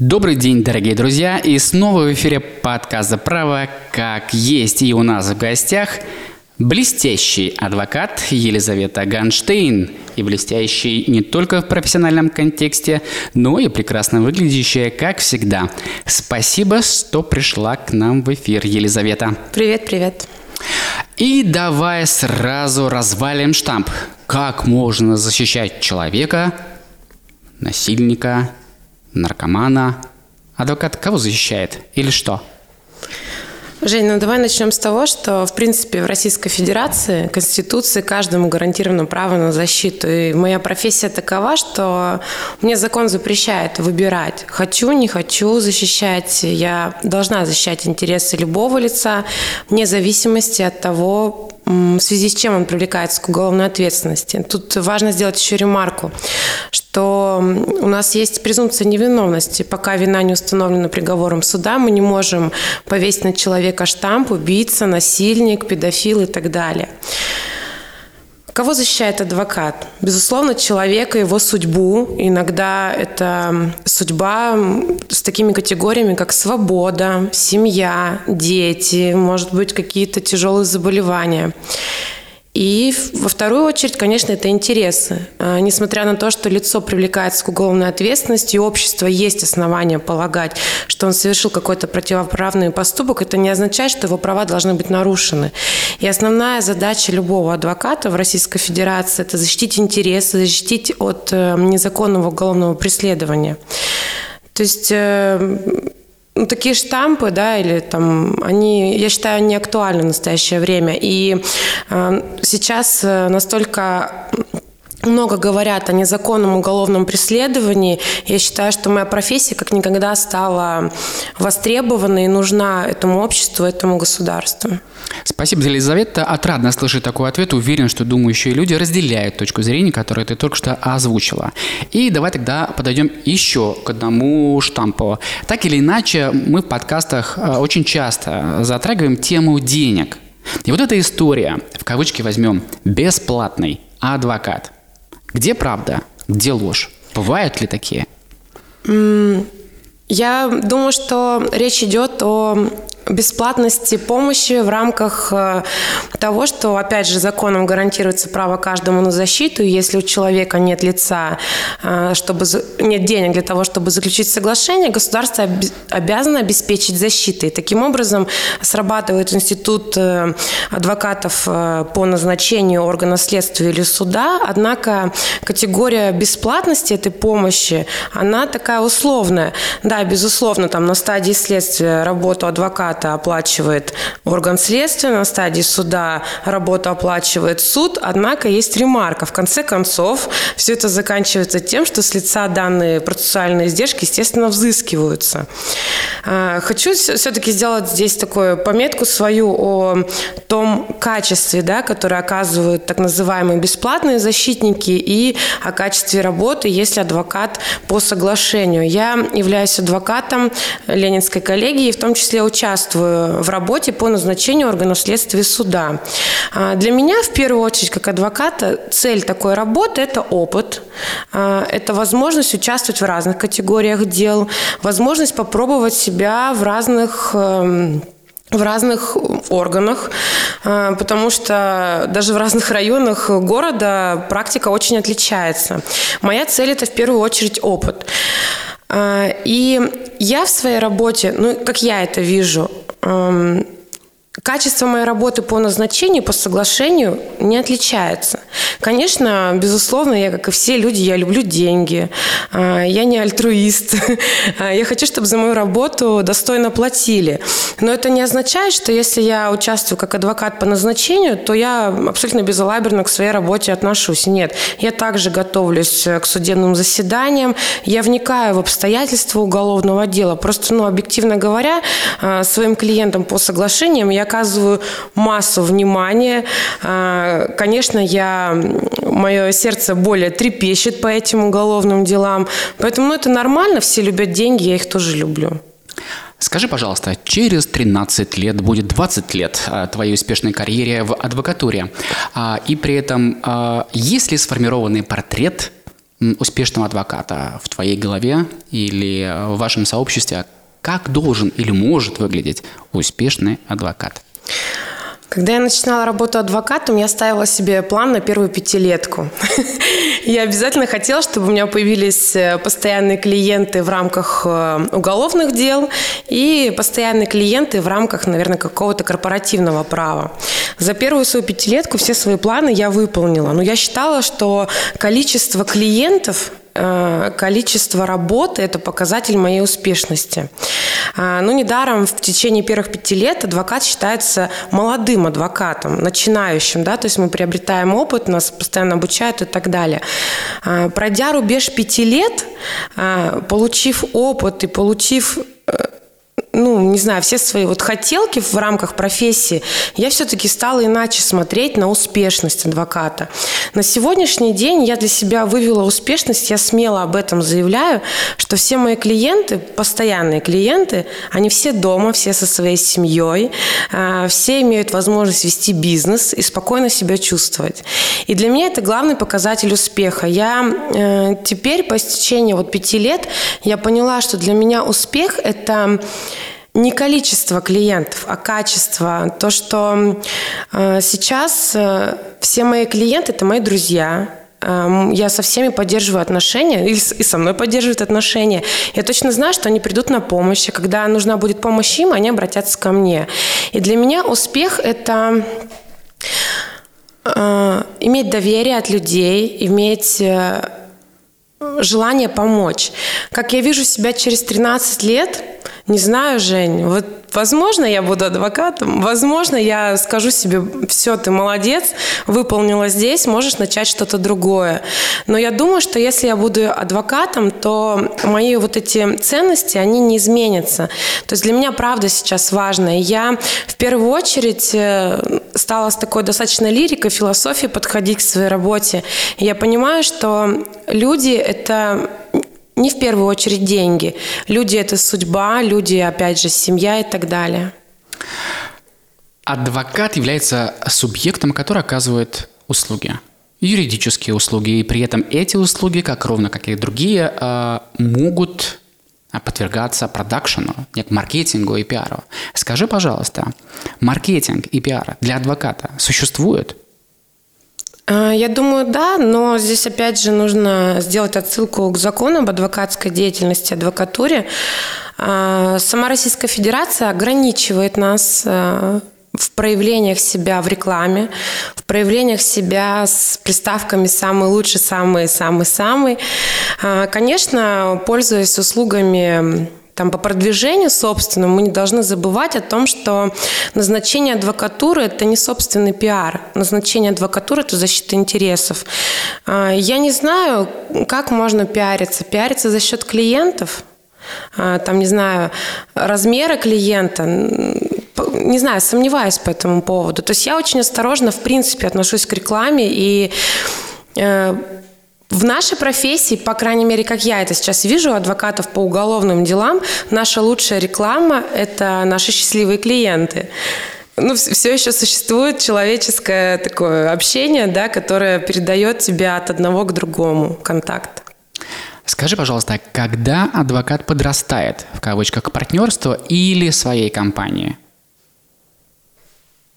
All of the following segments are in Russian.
Добрый день, дорогие друзья, и снова в эфире подкаста «Право как есть». И у нас в гостях блестящий адвокат Елизавета Ганштейн. И блестящий не только в профессиональном контексте, но и прекрасно выглядящая, как всегда. Спасибо, что пришла к нам в эфир, Елизавета. Привет, привет. И давай сразу развалим штамп. Как можно защищать человека, насильника, наркомана. Адвокат кого защищает или что? Жень, ну давай начнем с того, что, в принципе, в Российской Федерации Конституции каждому гарантировано право на защиту. И моя профессия такова, что мне закон запрещает выбирать. Хочу, не хочу защищать. Я должна защищать интересы любого лица, вне зависимости от того, в связи с чем он привлекается к уголовной ответственности. Тут важно сделать еще ремарку, что у нас есть презумпция невиновности. Пока вина не установлена приговором суда, мы не можем повесить на человека штамп убийца, насильник, педофил и так далее. Кого защищает адвокат? Безусловно, человека, его судьбу. Иногда это судьба с такими категориями, как свобода, семья, дети, может быть, какие-то тяжелые заболевания. И во вторую очередь, конечно, это интересы. А, несмотря на то, что лицо привлекается к уголовной ответственности, и общество есть основания полагать, что он совершил какой-то противоправный поступок, это не означает, что его права должны быть нарушены. И основная задача любого адвоката в Российской Федерации – это защитить интересы, защитить от э, незаконного уголовного преследования. То есть э, ну, такие штампы, да, или там, они, я считаю, не актуальны в настоящее время. И э, сейчас э, настолько много говорят о незаконном уголовном преследовании. Я считаю, что моя профессия как никогда стала востребована и нужна этому обществу, этому государству. Спасибо, Елизавета. Отрадно слышать такой ответ. Уверен, что думающие люди разделяют точку зрения, которую ты только что озвучила. И давай тогда подойдем еще к одному штампу. Так или иначе, мы в подкастах э, очень часто затрагиваем тему денег. И вот эта история, в кавычки возьмем, бесплатный адвокат – где правда, где ложь? Бывают ли такие? Я думаю, что речь идет о бесплатности помощи в рамках э, того, что, опять же, законом гарантируется право каждому на защиту. Если у человека нет лица, э, чтобы нет денег для того, чтобы заключить соглашение, государство обязано обеспечить защитой. Таким образом срабатывает институт э, адвокатов по назначению органа следствия или суда. Однако категория бесплатности этой помощи, она такая условная. Да, безусловно, там на стадии следствия работу адвоката адвоката оплачивает орган следствия, на стадии суда работу оплачивает суд, однако есть ремарка. В конце концов, все это заканчивается тем, что с лица данные процессуальные издержки, естественно, взыскиваются. А, хочу все-таки сделать здесь такую пометку свою о том качестве, да, которое оказывают так называемые бесплатные защитники и о качестве работы, если адвокат по соглашению. Я являюсь адвокатом Ленинской коллегии, в том числе участвую участвую в работе по назначению органов следствия суда. А, для меня, в первую очередь, как адвоката, цель такой работы – это опыт, а, это возможность участвовать в разных категориях дел, возможность попробовать себя в разных эм, в разных органах, а, потому что даже в разных районах города практика очень отличается. Моя цель – это в первую очередь опыт. И я в своей работе, ну, как я это вижу, Качество моей работы по назначению, по соглашению не отличается. Конечно, безусловно, я, как и все люди, я люблю деньги. А, я не альтруист. А, я хочу, чтобы за мою работу достойно платили. Но это не означает, что если я участвую как адвокат по назначению, то я абсолютно безалаберно к своей работе отношусь. Нет, я также готовлюсь к судебным заседаниям, я вникаю в обстоятельства уголовного дела. Просто, ну, объективно говоря, а, своим клиентам по соглашениям я оказываю массу внимания. А, конечно, я, мое сердце более трепещет по этим уголовным делам. Поэтому ну, это нормально, все любят деньги, я их тоже люблю. Скажи, пожалуйста, через 13 лет будет 20 лет а, твоей успешной карьере в адвокатуре, а, и при этом есть ли сформированный портрет успешного адвоката в твоей голове или в вашем сообществе? Как должен или может выглядеть успешный адвокат? Когда я начинала работу адвокатом, я ставила себе план на первую пятилетку. Я обязательно хотела, чтобы у меня появились э, постоянные клиенты в рамках э, уголовных дел и постоянные клиенты в рамках, наверное, какого-то корпоративного права. За первую свою пятилетку все свои планы я выполнила. Но я считала, что количество клиентов количество работы – это показатель моей успешности. А, ну, недаром в течение первых пяти лет адвокат считается молодым адвокатом, начинающим, да, то есть мы приобретаем опыт, нас постоянно обучают и так далее. А, пройдя рубеж пяти лет, а, получив опыт и получив э, не знаю, все свои вот хотелки в рамках профессии, я все-таки стала иначе смотреть на успешность адвоката. На сегодняшний день я для себя вывела успешность, я смело об этом заявляю, что все мои клиенты, постоянные клиенты, они все дома, все со своей семьей, а, все имеют возможность вести бизнес и спокойно себя чувствовать. И для меня это главный показатель успеха. Я э, теперь по истечении вот пяти лет я поняла, что для меня успех – это не количество клиентов, а качество. То, что э, сейчас э, все мои клиенты – это мои друзья, э, я со всеми поддерживаю отношения, и, со мной поддерживают отношения. Я точно знаю, что они придут на помощь, когда нужна будет помощь им, они обратятся ко мне. И для меня успех – это э, иметь доверие от людей, иметь э, желание помочь. Как я вижу себя через 13 лет, не знаю, Жень, вот Возможно, я буду адвокатом, возможно, я скажу себе, все, ты молодец, выполнила здесь, можешь начать что-то другое. Но я думаю, что если я буду адвокатом, то мои вот эти ценности, они не изменятся. То есть для меня правда сейчас важно. Я в первую очередь э, стала с такой достаточно лирикой, философией подходить к своей работе. Я понимаю, что люди — это не в первую очередь деньги. Люди – это судьба, люди, опять же, семья и так далее. Адвокат является субъектом, который оказывает услуги юридические услуги, и при этом эти услуги, как ровно как и другие, а, могут подвергаться продакшену, к маркетингу и пиару. Скажи, пожалуйста, маркетинг и пиар для адвоката существует? А, я думаю, да, но здесь опять же нужно сделать отсылку к закону об адвокатской деятельности, адвокатуре. А, сама Российская Федерация ограничивает нас а, в проявлениях себя в рекламе, в проявлениях себя с приставками «самый лучший», «самый», «самый», «самый». Конечно, пользуясь услугами там, по продвижению собственному мы не должны забывать о том, что назначение адвокатуры – это не собственный пиар. Назначение адвокатуры – это защита интересов. А, я не знаю, как можно пиариться. Пиариться за счет клиентов? А, там, не знаю, размера клиента, не знаю, сомневаюсь по этому поводу. То есть я очень осторожно, в принципе, отношусь к рекламе и э, в нашей профессии, по крайней мере, как я это сейчас вижу, адвокатов по уголовным делам, наша лучшая реклама – это наши счастливые клиенты ну, все еще существует человеческое такое общение, да, которое передает тебя от одного к другому контакт. Скажи, пожалуйста, когда адвокат подрастает, в кавычках, к партнерству или своей компании?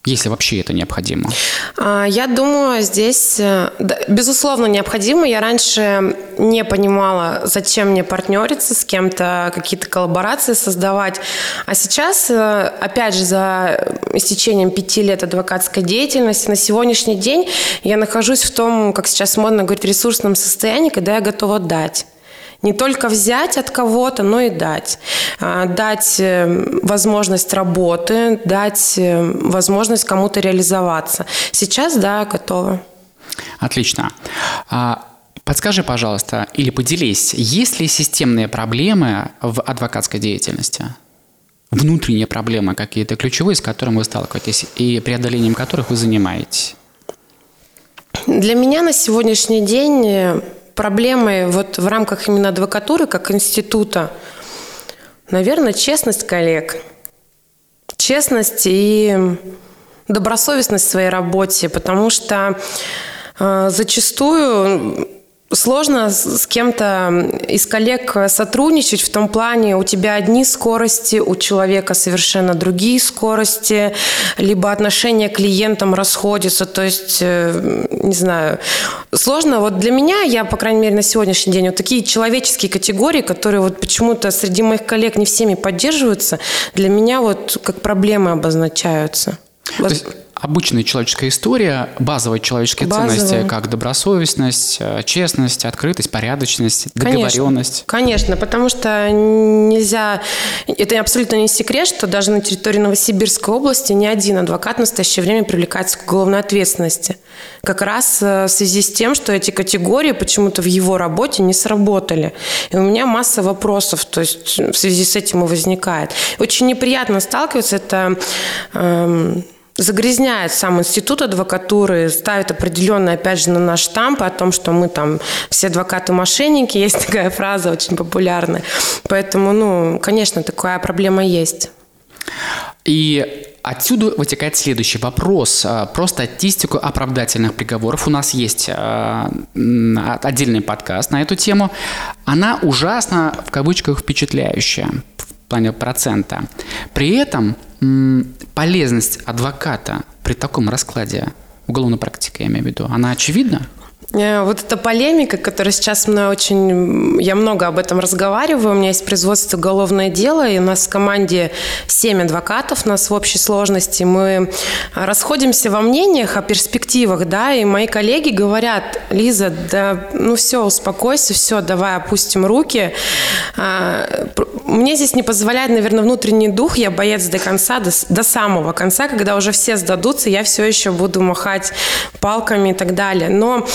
Если вообще это необходимо? А, я думаю, здесь, э, безусловно, необходимо. Я раньше не понимала, зачем мне партнериться с кем-то, какие-то коллаборации создавать. А сейчас, э, опять же, за истечением пяти лет адвокатской деятельности, на сегодняшний день я нахожусь в том, как сейчас модно говорить, ресурсном состоянии, когда я готова дать. Не только взять от кого-то, но и дать. А, дать э, возможность работы, дать э, возможность кому-то реализоваться. Сейчас, да, готово. Отлично. А, подскажи, пожалуйста, или поделись, есть ли системные проблемы в адвокатской деятельности? Внутренние проблемы какие-то ключевые, с которыми вы сталкиваетесь и преодолением которых вы занимаетесь? Для меня на сегодняшний день э, проблемой вот в рамках именно адвокатуры как института, наверное, честность коллег. Честность и добросовестность в своей работе, потому что э, зачастую сложно с кем-то из коллег сотрудничать в том плане, у тебя одни скорости, у человека совершенно другие скорости, либо отношения к клиентам расходятся, то есть, э, не знаю, сложно. Вот для меня, я, по крайней мере, на сегодняшний день, вот такие человеческие категории, которые вот почему-то среди моих коллег не всеми поддерживаются, для меня вот как проблемы обозначаются. То есть обычная человеческая история, базовые человеческие Базовые. ценности, как добросовестность, э, честность, открытость, порядочность, договоренность. Конечно, конечно, потому что нельзя... Это абсолютно не секрет, что даже на территории Новосибирской области ни один адвокат в настоящее время привлекается к уголовной ответственности. Как раз э, в связи с тем, что эти категории почему-то в его работе не сработали. И у меня масса вопросов, то есть в связи с этим и возникает. Очень неприятно сталкиваться, это... Эм, загрязняет сам институт адвокатуры, ставит определенные, опять же, на наш штамп о том, что мы там все адвокаты-мошенники, есть такая фраза очень популярная. Поэтому, ну, конечно, такая проблема есть. И Отсюда вытекает следующий вопрос. А, про статистику оправдательных приговоров. У нас есть а, отдельный подкаст на эту тему. Она ужасно, в кавычках, впечатляющая плане процента. При этом полезность адвоката при таком раскладе уголовной практики, я имею в виду, она очевидна? Э, вот эта полемика, которая сейчас мной очень... Я много об этом разговариваю. У меня есть производство уголовное дело, и у нас в команде 7 адвокатов, у нас в общей сложности. Мы расходимся во мнениях о перспективах, да, и мои коллеги говорят, Лиза, да, ну все, успокойся, все, давай опустим руки. А, мне здесь не позволяет, наверное, внутренний дух, я боец до конца, до, до самого конца, когда уже все сдадутся, я все еще буду махать палками и так далее. Но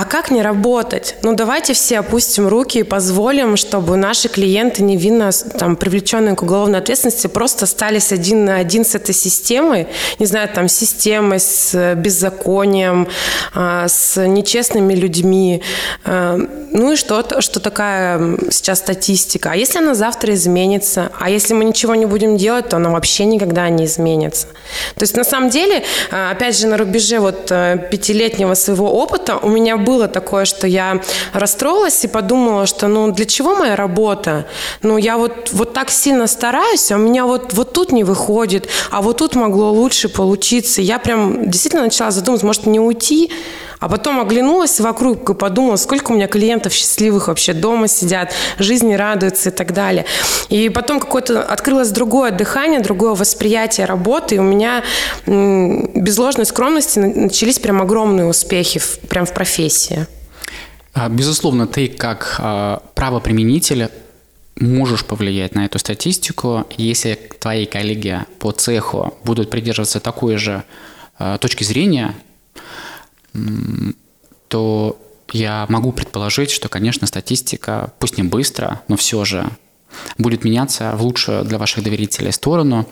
а как не работать? Ну, давайте все опустим руки и позволим, чтобы наши клиенты невинно там, привлеченные к уголовной ответственности просто остались один на один с этой системой, не знаю, там, системой, с беззаконием, а, с нечестными людьми. А, ну и что, что такая сейчас статистика? А если она завтра изменится? А если мы ничего не будем делать, то она вообще никогда не изменится. То есть, на самом деле, а, опять же, на рубеже вот пятилетнего своего опыта у меня был было такое, что я расстроилась и подумала, что ну для чего моя работа? Ну я вот, вот так сильно стараюсь, а у меня вот, вот тут не выходит, а вот тут могло лучше получиться. Я прям действительно начала задумываться, может не уйти, а потом оглянулась вокруг и подумала, сколько у меня клиентов счастливых вообще дома сидят, жизни радуются и так далее. И потом какое-то открылось другое дыхание, другое восприятие работы, и у меня без ложной скромности начались прям огромные успехи в, прям в профессии. А, безусловно, ты как а, правоприменитель можешь повлиять на эту статистику, если твои коллеги по цеху будут придерживаться такой же а, точки зрения, то я могу предположить, что, конечно, статистика, пусть не быстро, но все же будет меняться в лучшую для ваших доверителей сторону.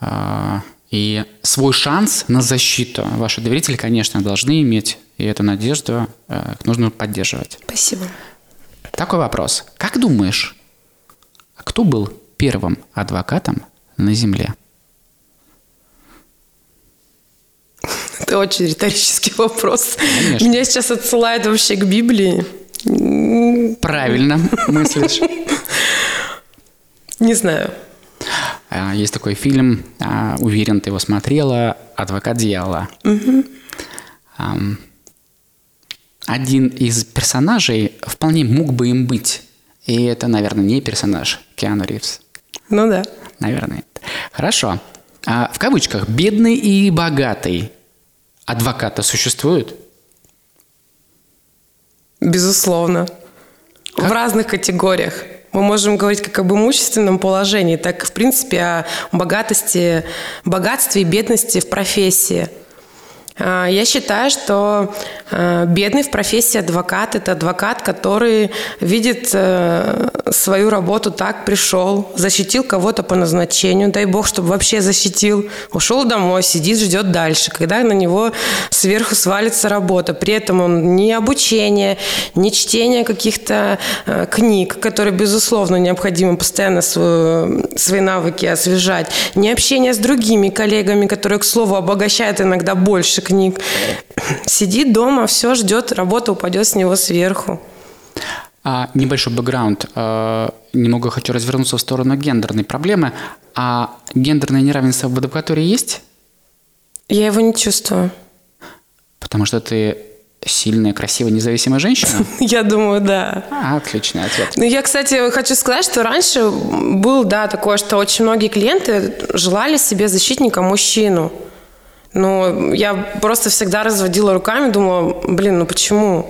А, и свой шанс на защиту ваши доверители, конечно, должны иметь, и эту надежду э, нужно поддерживать. Спасибо. Такой вопрос. Как думаешь, кто был первым адвокатом на Земле? Это очень риторический вопрос. Конечно. Меня сейчас отсылает вообще к Библии. Правильно мыслишь. Не знаю. А, есть такой фильм, а, уверен, ты его смотрела, «Адвокат дьявола». Угу. Один из персонажей вполне мог бы им быть. И это, наверное, не персонаж Киану Ривз. Ну да. Наверное. Хорошо. А, в кавычках «бедный и богатый» адвоката существует? Безусловно. Как? В разных категориях. Мы можем говорить как об имущественном положении, так и, в принципе, о богатости, богатстве и бедности в профессии – я считаю, что а, бедный в профессии адвокат – это адвокат, который видит э, свою работу так, пришел, защитил кого-то по назначению, дай бог, чтобы вообще защитил, ушел домой, сидит, ждет дальше, когда на него сверху свалится работа. При этом он ни обучение, ни чтение каких-то э, книг, которые, безусловно, необходимо постоянно свои навыки освежать, ни общение с другими коллегами, которые, к слову, обогащают иногда больше, книг. Сидит дома, все ждет, работа упадет с него сверху. А, небольшой бэкграунд. А, немного хочу развернуться в сторону гендерной проблемы. А гендерное неравенство в адвокатуре есть? Я его не чувствую. Потому что ты сильная, красивая, независимая женщина? Я думаю, да. А, отличный ответ. Ну, я, кстати, хочу сказать, что раньше был, да, такое, что очень многие клиенты желали себе защитника мужчину. Но я просто всегда разводила руками, думала, блин, ну почему?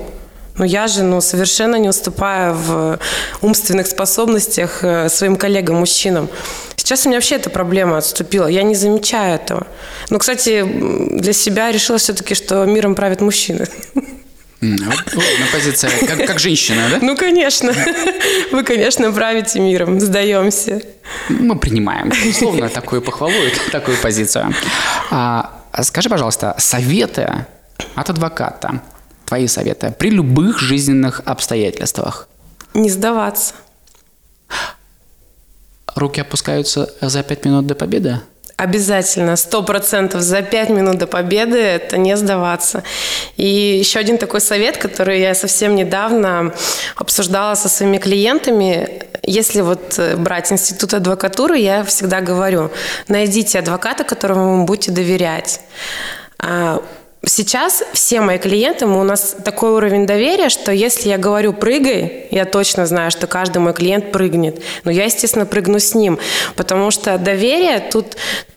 Ну я же ну, совершенно не уступаю в умственных способностях э, своим коллегам-мужчинам. Сейчас у меня вообще эта проблема отступила. Я не замечаю этого. Но, кстати, для себя решила все-таки, что миром правят мужчины. На позиция как, как женщина, да? Ну, конечно. Вы, конечно, правите миром. Сдаемся. Мы принимаем, условно, такую похвалу, такую позицию. А, скажи, пожалуйста, советы от адвоката твои советы при любых жизненных обстоятельствах? Не сдаваться. Руки опускаются за пять минут до победы? Обязательно, сто процентов за пять минут до победы это не сдаваться. И еще один такой совет, который я совсем недавно обсуждала со своими клиентами. Если вот брать институт адвокатуры, я всегда говорю, найдите адвоката, которому вы будете доверять а, Сейчас все мои клиенты, у нас такой уровень доверия, что если я говорю «прыгай», я точно знаю, что каждый мой клиент прыгнет. Но я, естественно, прыгну с ним, потому что доверие тут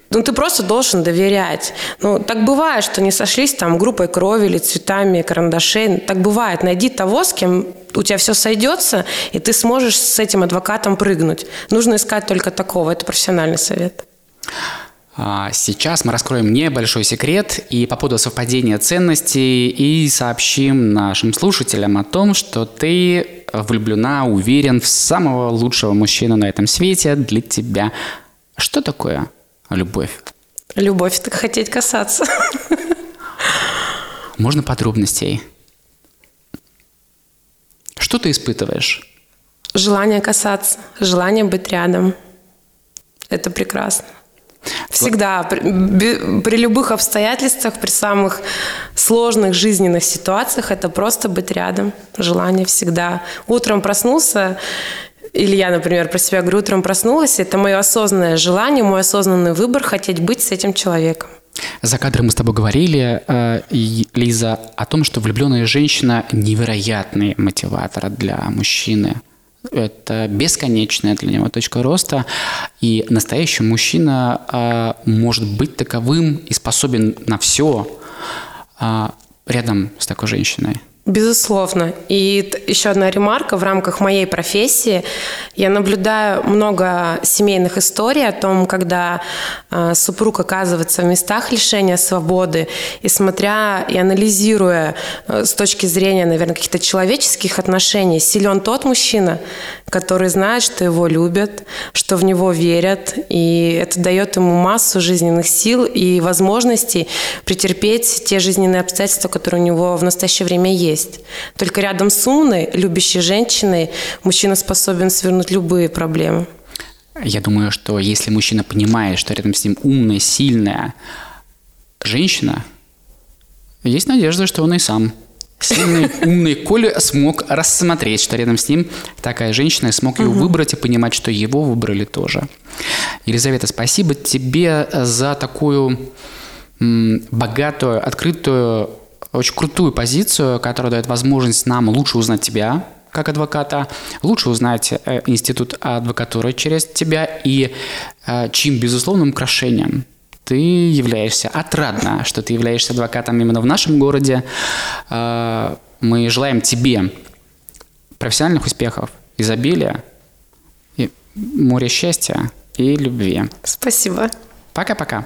ну, ты просто должен доверять. Ну, так бывает, что не сошлись там группой крови или цветами, карандашей. Так бывает. Найди того, с кем у тебя все сойдется, и ты сможешь с этим адвокатом прыгнуть. Нужно искать только такого. Это профессиональный совет. А, сейчас мы раскроем небольшой секрет и по поводу совпадения ценностей и сообщим нашим слушателям о том, что ты влюблена, уверен в самого лучшего мужчину на этом свете для тебя. Что такое любовь? Любовь – это хотеть касаться. Можно подробностей? Что ты испытываешь? Желание касаться, желание быть рядом. Это прекрасно. Всегда, при, при любых обстоятельствах, при самых сложных жизненных ситуациях, это просто быть рядом. Желание всегда. Утром проснулся, или я, например, про себя говорю, утром проснулась, это мое осознанное желание, мой осознанный выбор хотеть быть с этим человеком. За кадром мы с тобой говорили, э, Лиза, о том, что влюбленная женщина невероятный мотиватор для мужчины. Это бесконечная для него точка роста, и настоящий мужчина а, может быть таковым и способен на все а, рядом с такой женщиной. Безусловно. И еще одна ремарка в рамках моей профессии. Я наблюдаю много семейных историй о том, когда э, супруг оказывается в местах лишения свободы, и смотря и анализируя э, с точки зрения, наверное, каких-то человеческих отношений, силен тот мужчина, который знает, что его любят, что в него верят, и это дает ему массу жизненных сил и возможностей претерпеть те жизненные обстоятельства, которые у него в настоящее время есть есть. Только рядом с умной, любящей женщиной мужчина способен свернуть любые проблемы. Я думаю, что если мужчина понимает, что рядом с ним умная, сильная женщина, есть надежда, что он и сам сильный, умный Коля смог рассмотреть, что рядом с ним такая женщина, и смог ее угу. выбрать и понимать, что его выбрали тоже. Елизавета, спасибо тебе за такую богатую, открытую очень крутую позицию, которая дает возможность нам лучше узнать тебя, как адвоката, лучше узнать э, институт адвокатуры через тебя и э, чьим безусловным украшением ты являешься. Отрадно, что ты являешься адвокатом именно в нашем городе. Э, мы желаем тебе профессиональных успехов, изобилия, и море счастья и любви. Спасибо. Пока-пока.